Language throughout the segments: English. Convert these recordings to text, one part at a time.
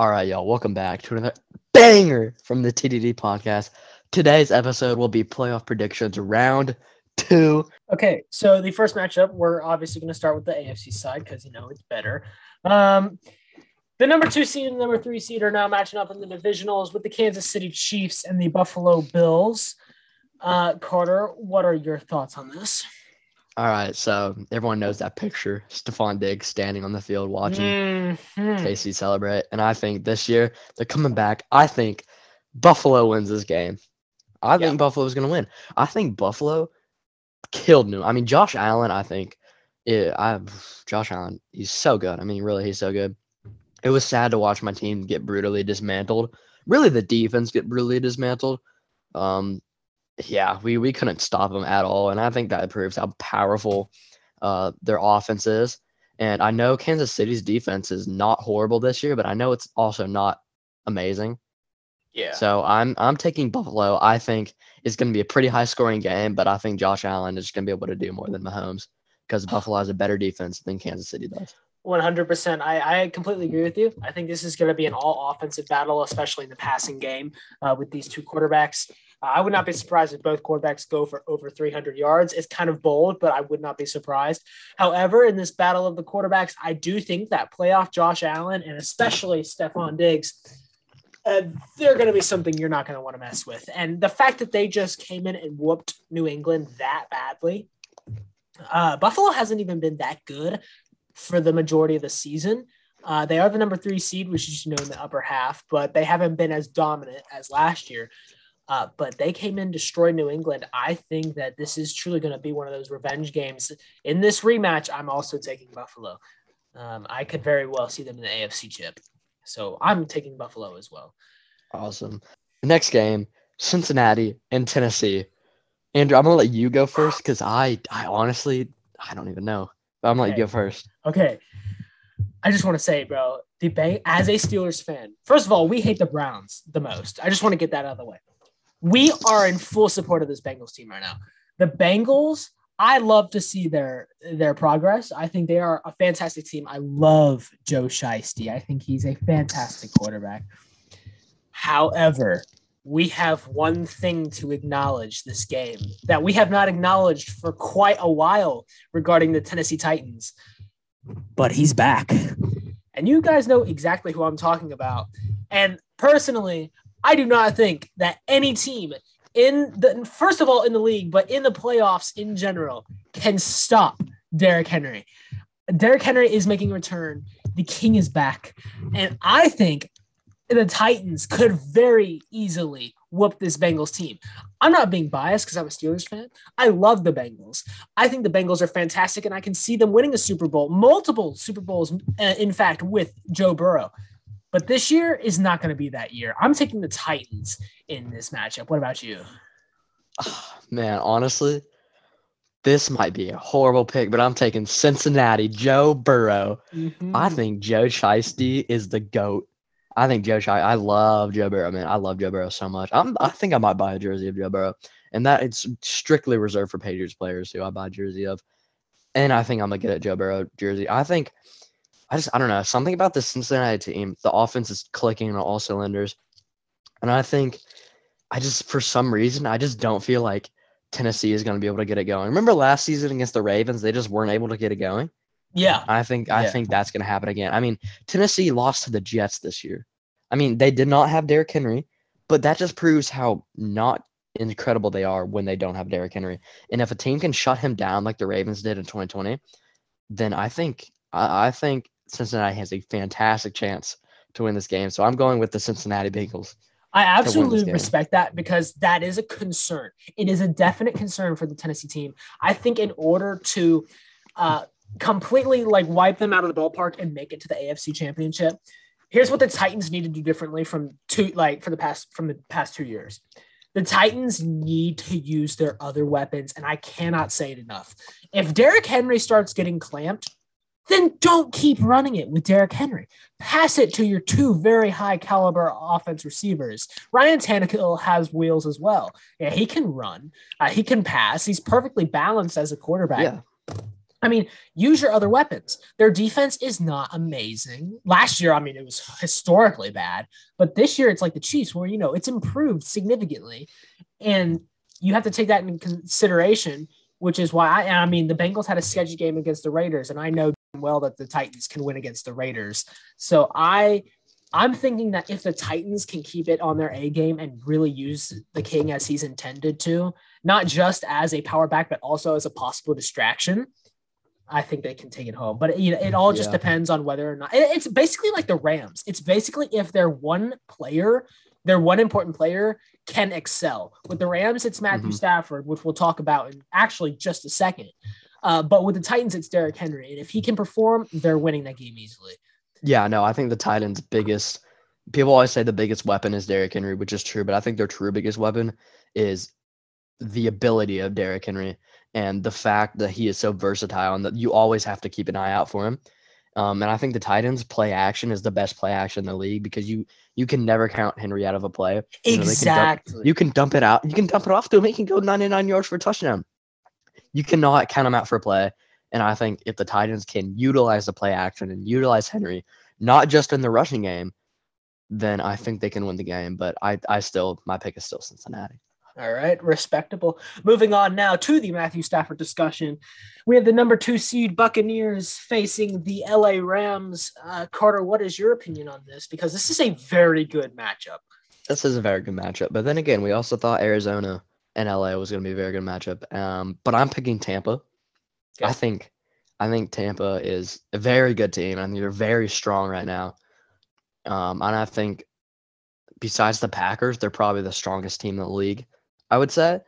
All right, y'all. Welcome back to another banger from the TDD podcast. Today's episode will be playoff predictions round two. Okay, so the first matchup, we're obviously going to start with the AFC side because you know it's better. Um, the number two seed and number three seed are now matching up in the divisionals with the Kansas City Chiefs and the Buffalo Bills. Uh, Carter, what are your thoughts on this? All right, so everyone knows that picture: Stefon Diggs standing on the field watching Mhm. KC celebrate, and I think this year they're coming back. I think Buffalo wins this game. I think Buffalo is going to win. I think Buffalo killed New. I mean, Josh Allen. I think, yeah, I Josh Allen. He's so good. I mean, really, he's so good. It was sad to watch my team get brutally dismantled. Really, the defense get brutally dismantled. Um, yeah, we we couldn't stop them at all, and I think that proves how powerful uh their offense is. And I know Kansas City's defense is not horrible this year, but I know it's also not amazing. Yeah. So I'm I'm taking Buffalo. I think it's going to be a pretty high scoring game, but I think Josh Allen is going to be able to do more than Mahomes because Buffalo has a better defense than Kansas City does. One hundred percent. I I completely agree with you. I think this is going to be an all offensive battle, especially in the passing game uh, with these two quarterbacks. I would not be surprised if both quarterbacks go for over three hundred yards. It's kind of bold, but I would not be surprised. However, in this battle of the quarterbacks, I do think that playoff Josh Allen and especially Stefon Diggs. Uh, they're going to be something you're not going to want to mess with. And the fact that they just came in and whooped New England that badly, uh, Buffalo hasn't even been that good for the majority of the season. Uh, they are the number three seed, which is you know in the upper half, but they haven't been as dominant as last year. Uh, but they came in, destroyed New England. I think that this is truly going to be one of those revenge games. In this rematch, I'm also taking Buffalo. Um, I could very well see them in the AFC chip. So I'm taking Buffalo as well. Awesome. Next game, Cincinnati and Tennessee. Andrew, I'm gonna let you go first because I I honestly I don't even know. But I'm gonna let you go first. Okay. I just want to say, bro, the Bang as a Steelers fan, first of all, we hate the Browns the most. I just want to get that out of the way. We are in full support of this Bengals team right now. The Bengals, I love to see their their progress. I think they are a fantastic team. I love Joe Shiesty. I think he's a fantastic quarterback. However, we have one thing to acknowledge this game that we have not acknowledged for quite a while regarding the Tennessee Titans but he's back. And you guys know exactly who I'm talking about. And personally, I do not think that any team in the first of all in the league, but in the playoffs in general, can stop Derrick Henry. Derrick Henry is making a return. The king is back. And I think the Titans could very easily whoop this Bengals team. I'm not being biased because I'm a Steelers fan. I love the Bengals. I think the Bengals are fantastic, and I can see them winning a Super Bowl, multiple Super Bowls, uh, in fact, with Joe Burrow. But this year is not going to be that year. I'm taking the Titans in this matchup. What about you? Man, honestly, this might be a horrible pick, but I'm taking Cincinnati, Joe Burrow. I Mhm. think Joe Shiesty is the GOAT. I think Joe I love Joe Burrow, man. I love Joe Burrow so much. I'm, I think I might buy a jersey of Joe Burrow. And that it's strictly reserved for Patriots players who I buy a jersey of. And I think I'm going to get a Joe Burrow jersey. I think, I just, I don't know, something about the Cincinnati team. The offense is clicking on all cylinders. And I think, I just, for some reason, I just don't feel like Tennessee is going to be able to get it going. Remember last season against the Ravens? They just weren't able to get it going. Yeah. I think I Yeah. think that's going to happen again. I mean, Tennessee lost to the Jets this year. I mean, they did not have Derrick Henry, but that just proves how not incredible they are when they don't have Derrick Henry. And if a team can shut him down like the Ravens did in 2020, then I think I, I think Cincinnati has a fantastic chance to win this game. So I'm going with the Cincinnati Bengals. I absolutely respect that because that is a concern. It is a definite concern for the Tennessee team. I think in order to uh, completely like wipe them out of the ballpark and make it to the AFC Championship, here's what the Titans need to do differently from two like for the past from the past two years. The Titans need to use their other weapons, and I cannot say it enough. If Derrick Henry starts getting clamped, then don't keep running it with Derrick Henry. Pass it to your two very high caliber offense receivers. Ryan Tannehill has wheels as well. Yeah, he can run. Uh, he can pass. He's perfectly balanced as a quarterback. Yeah. I mean, use your other weapons. Their defense is not amazing. Last year, I mean, it was historically bad, but this year it's like the Chiefs, where you know it's improved significantly, and you have to take that into consideration. Which is why I, I mean, the Bengals had a sketchy game against the Raiders, and I know well that the Titans can win against the Raiders. So I I'm thinking that if the Titans can keep it on their A game and really use the King as he's intended to, not just as a power back, but also as a possible distraction, I think they can take it home. But you know, it all just yeah. depends on whether or not it's basically like the Rams. It's basically if their one player, their one important player can excel. With the Rams, it's Matthew mm-hmm. Stafford, which we'll talk about in actually just a second. Uh, but with the Titans, it's Derrick Henry. And if he can perform, they're winning that game easily. Yeah, no, I think the Titans' biggest people always say the biggest weapon is Derrick Henry, which is true, but I think their true biggest weapon is the ability of Derrick Henry and the fact that he is so versatile and that you always have to keep an eye out for him. Um, and I think the Titans play action is the best play action in the league because you you can never count Henry out of a play. You exactly. Know, can dump, you can dump it out. You can dump it off to him. He can go 99 yards for a touchdown. You cannot count him out for a play. And I think if the Titans can utilize the play action and utilize Henry, not just in the rushing game, then I think they can win the game. But I, I still, my pick is still Cincinnati. All right, respectable. Moving on now to the Matthew Stafford discussion. We have the number two seed Buccaneers facing the LA Rams. Uh, Carter, what is your opinion on this? Because this is a very good matchup. This is a very good matchup. But then again, we also thought Arizona and LA was going to be a very good matchup. Um, but I'm picking Tampa. I think I think Tampa is a very good team. I think they're very strong right now. Um, and I think besides the Packers, they're probably the strongest team in the league. I would say,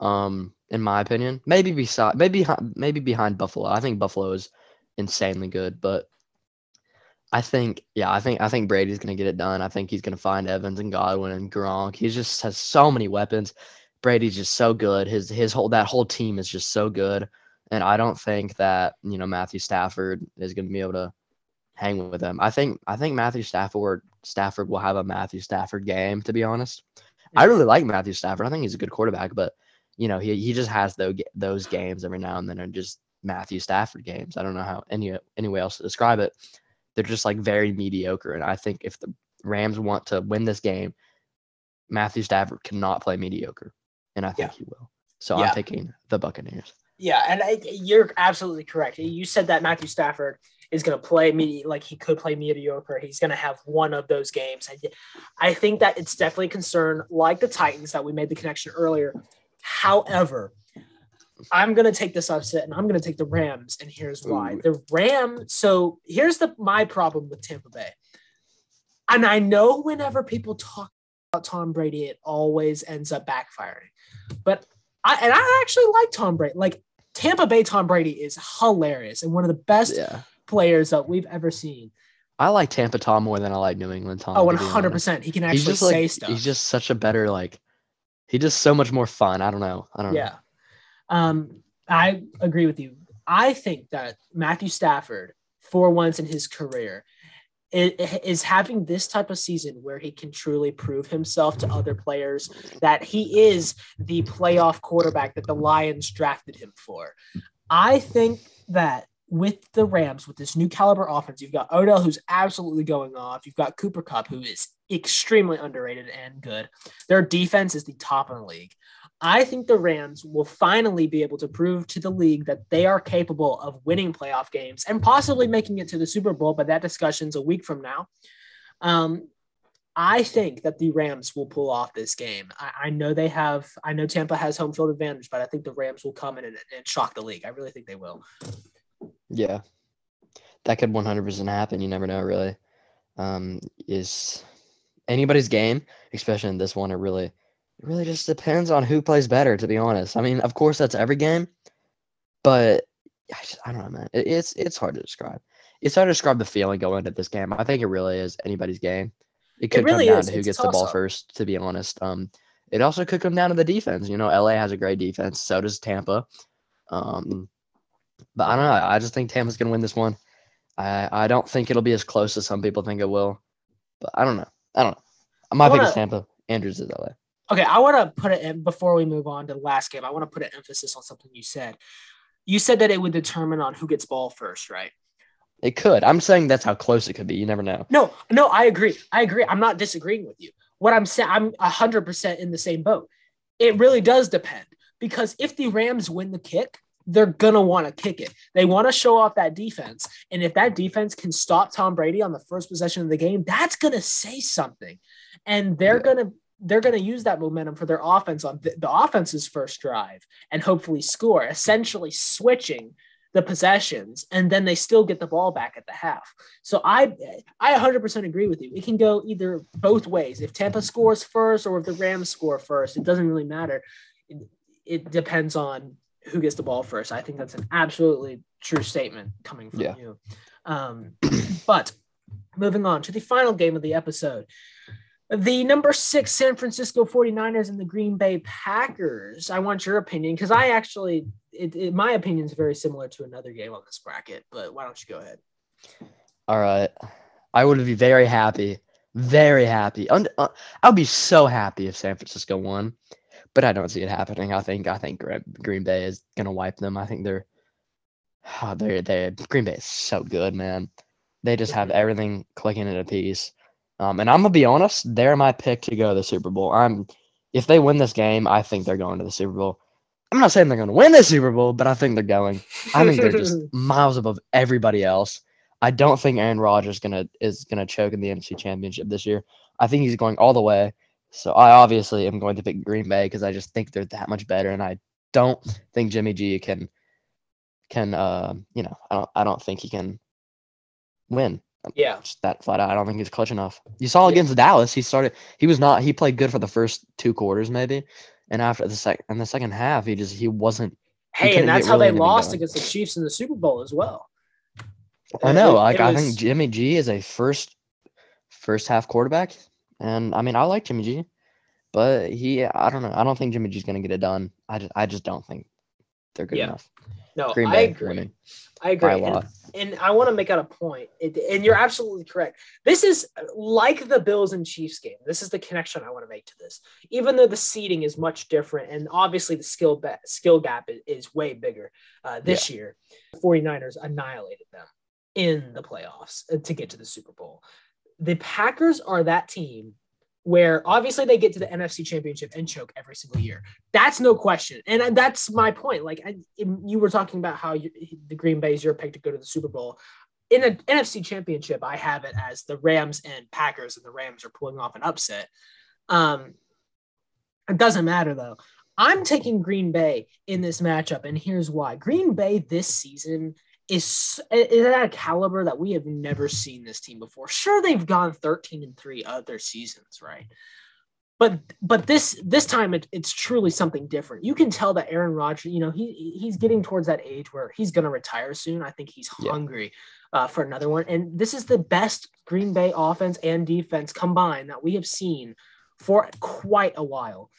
um, in my opinion, maybe beside maybe maybe behind Buffalo. I think Buffalo is insanely good, but I think yeah, I think I think Brady's gonna get it done. I think he's gonna find Evans and Godwin and Gronk. He just has so many weapons. Brady's just so good. His his whole that whole team is just so good. And I don't think that, you know, Matthew Stafford is going to be able to hang with them. I think I think Matthew Stafford Stafford will have a Matthew Stafford game, to be honest. I really like Matthew Stafford. I think he's a good quarterback, but you know, he he just has those those games every now and then are just Matthew Stafford games. I don't know how any any way else to describe it. They're just like very mediocre. And I think if the Rams want to win this game, Matthew Stafford cannot play mediocre. And I think yeah. he will. So yeah. I'm taking the Buccaneers. Yeah, and I, you're absolutely correct. You said that Matthew Stafford is going to play me like he could play mediocre. He's going to have one of those games. I, I think that it's definitely a concern, like the Titans that we made the connection earlier. However, I'm going to take this upset and I'm going to take the Rams, and here's why. Ooh. The Ram. So here's the my problem with Tampa Bay, and I know whenever people talk Tom Brady, it always ends up backfiring. But I and I actually like Tom Brady. Like Tampa Bay Tom Brady is hilarious and one of the best yeah. players that we've ever seen. I like Tampa Tom more than I like New England Tom. Oh, 100%. He can actually just, say like, stuff. He's just such a better, like, he just so much more fun. I don't know. I don't yeah. know. Um, I agree with you. I think that Matthew Stafford, for once in his career, is having this type of season where he can truly prove himself to other players that he is the playoff quarterback that the Lions drafted him for. I think that with the Rams, with this new caliber offense, you've got Odell, who's absolutely going off. You've got Cooper Kupp, who is extremely underrated and good. Their defense is the top in the league. I think the Rams will finally be able to prove to the league that they are capable of winning playoff games and possibly making it to the Super Bowl, but that discussion's a week from now. Um, I think that the Rams will pull off this game. I, I, know they have, I know Tampa has home field advantage, but I think the Rams will come in and, and shock the league. I really think they will. Yeah, that could 100% happen. You never know, really. Um, is anybody's game, especially in this one, it really – it really just depends on who plays better, to be honest. I mean, of course, that's every game, but I, just, I don't know, man. It, it's it's hard to describe. It's hard to describe the feeling going into this game. I think it really is anybody's game. It could it really come down is. to who it's gets the ball first, to be honest. Um, it also could come down to the defense. You know, LA has a great defense. So does Tampa. Um, but I don't know. I just think Tampa's gonna win this one. I I don't think it'll be as close as some people think it will. But I don't know. I don't know. My pick is Tampa. Andrews is LA. Okay, I want to put it in before we move on to the last game. I want to put an emphasis on something you said. You said that it would determine on who gets ball first, right? It could. I'm saying that's how close it could be. You never know. No, no, I agree. I agree. I'm not disagreeing with you. What I'm saying, I'm 100% in the same boat. It really does depend because if the Rams win the kick, they're gonna want to kick it. They want to show off that defense, and if that defense can stop Tom Brady on the first possession of the game, that's gonna say something, and they're yeah. gonna they're gonna use that momentum for their offense on the, the offense's first drive and hopefully score, essentially switching the possessions and then they still get the ball back at the half. So I I 100% agree with you. It can go either both ways. If Tampa scores first or if the Rams score first, it doesn't really matter. It, it depends on who gets the ball first. I think that's an absolutely true statement coming from yeah. you. Um, but moving on to the final game of the episode. The number six San Francisco 49ers and the Green Bay Packers. I want your opinion because I actually, it, it, my opinion is very similar to another game on this bracket, but why don't you go ahead? All right. I would be very happy, very happy. Uh, I'll be so happy if San Francisco won but I don't see it happening. I think I think Green Bay is gonna wipe them. I think they're oh, they're they Green Bay is so good, man. They just have everything clicking in a piece. Um, and I'm gonna be honest, they're my pick to go to the Super Bowl. I'm if they win this game, I think they're going to the Super Bowl. I'm not saying they're going to win the Super Bowl, but I think they're going. I think they're just miles above everybody else. I don't think Aaron Rodgers gonna is gonna choke in the NFC Championship this year. I think he's going all the way. So I obviously am going to pick Green Bay because I just think they're that much better, and I don't think Jimmy G can can uh you know I don't I don't think he can win. Yeah, just that flat out. I don't think he's clutch enough. You saw against yeah. Dallas, he started. He was not. He played good for the first two quarters maybe, and after the second in the second half, he just he wasn't. Hey, he and that's how really they lost against the Chiefs in the Super Bowl as well. I uh, know. It, like it was... I think Jimmy G is a first first half quarterback. And I mean, I like Jimmy G, but he, I don't know. I don't think Jimmy G's going to get it done. I just, I just don't think they're good yeah. enough. No, Green I agree. Winning I agree. And, and, I want to make out a point, it, and you're absolutely correct. This is like the Bills and Chiefs game. This is the connection I want to make to this. Even though the seeding is much different, and obviously the skill ba- skill gap is, is way bigger uh, this yeah. year, 49ers annihilated them in the playoffs uh, to get to the Super Bowl the Packers are that team where obviously they get to the NFC Championship and choke every single year. That's no question, and that's my point. Like I, you were talking about how you, the Green Bay is your pick to go to the Super Bowl. In an NFC Championship, I have it as the Rams and Packers, and the Rams are pulling off an upset. Um, it doesn't matter though. I'm taking Green Bay in this matchup, and here's why. Green Bay this season is is at a caliber that we have never seen this team before. Sure, they've gone 13 and 3 other seasons, right? But but this this time it, it's truly something different. You can tell that Aaron Rodgers, you know, he he's getting towards that age where he's going to retire soon. I think he's hungry yeah. uh, for another one. And this is the best Green Bay offense and defense combined that we have seen for quite a while.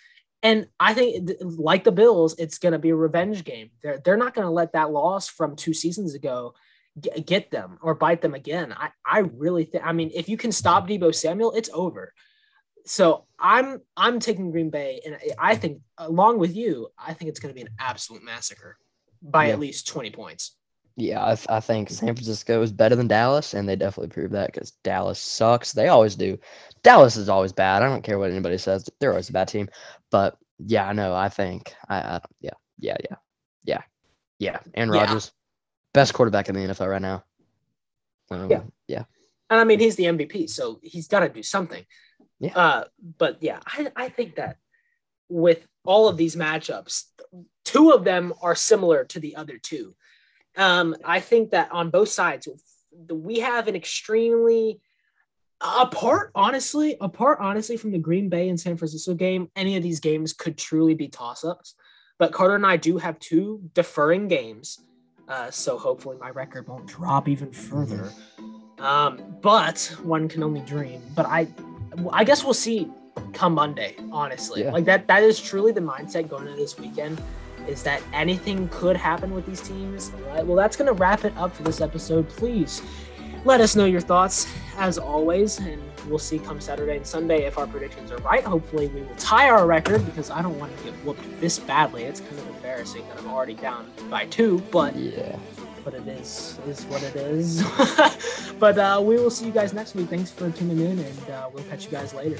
And I think, like the Bills, it's going to be a revenge game. They're they're not going to let that loss from two seasons ago get, get them or bite them again. I I really think. I mean, if you can stop Deebo Samuel, it's over. So I'm I'm taking Green Bay, and I think along with you, I think it's going to be an absolute massacre by yeah. at least 20 points. Yeah, I, I, think San Francisco is better than Dallas, and they definitely prove that because Dallas sucks. They always do. Dallas is always bad. I don't care what anybody says; they're always a bad team. But yeah, I know. I think I, I yeah, yeah, yeah, yeah, yeah. Aaron yeah. Rodgers, best quarterback in the NFL right now. Um, yeah, yeah. And I mean, he's the MVP, so he's got to do something. Yeah. Uh, but yeah, I, I think that with all of these matchups, two of them are similar to the other two. Um, I think that on both sides, we have an extremely apart honestly apart honestly from the green bay and san francisco game any of these games could truly be toss-ups. But carter and i do have two deferring games uh, so hopefully my record won't drop even further. Um, but one can only dream. But i i guess we'll see come monday honestly. Yeah. like that that is truly the mindset going into this weekend is that anything could happen with these teams well that's going to wrap it up for this episode please let us know your thoughts as always, and we'll see come Saturday and Sunday if our predictions are right. Hopefully, we will tie our record because I don't want to get whooped this badly. It's kind of embarrassing that I'm already down by two, but Yeah. but it is is what it is. but uh, we will see you guys next week. Thanks for tuning in, and uh, we'll catch you guys later.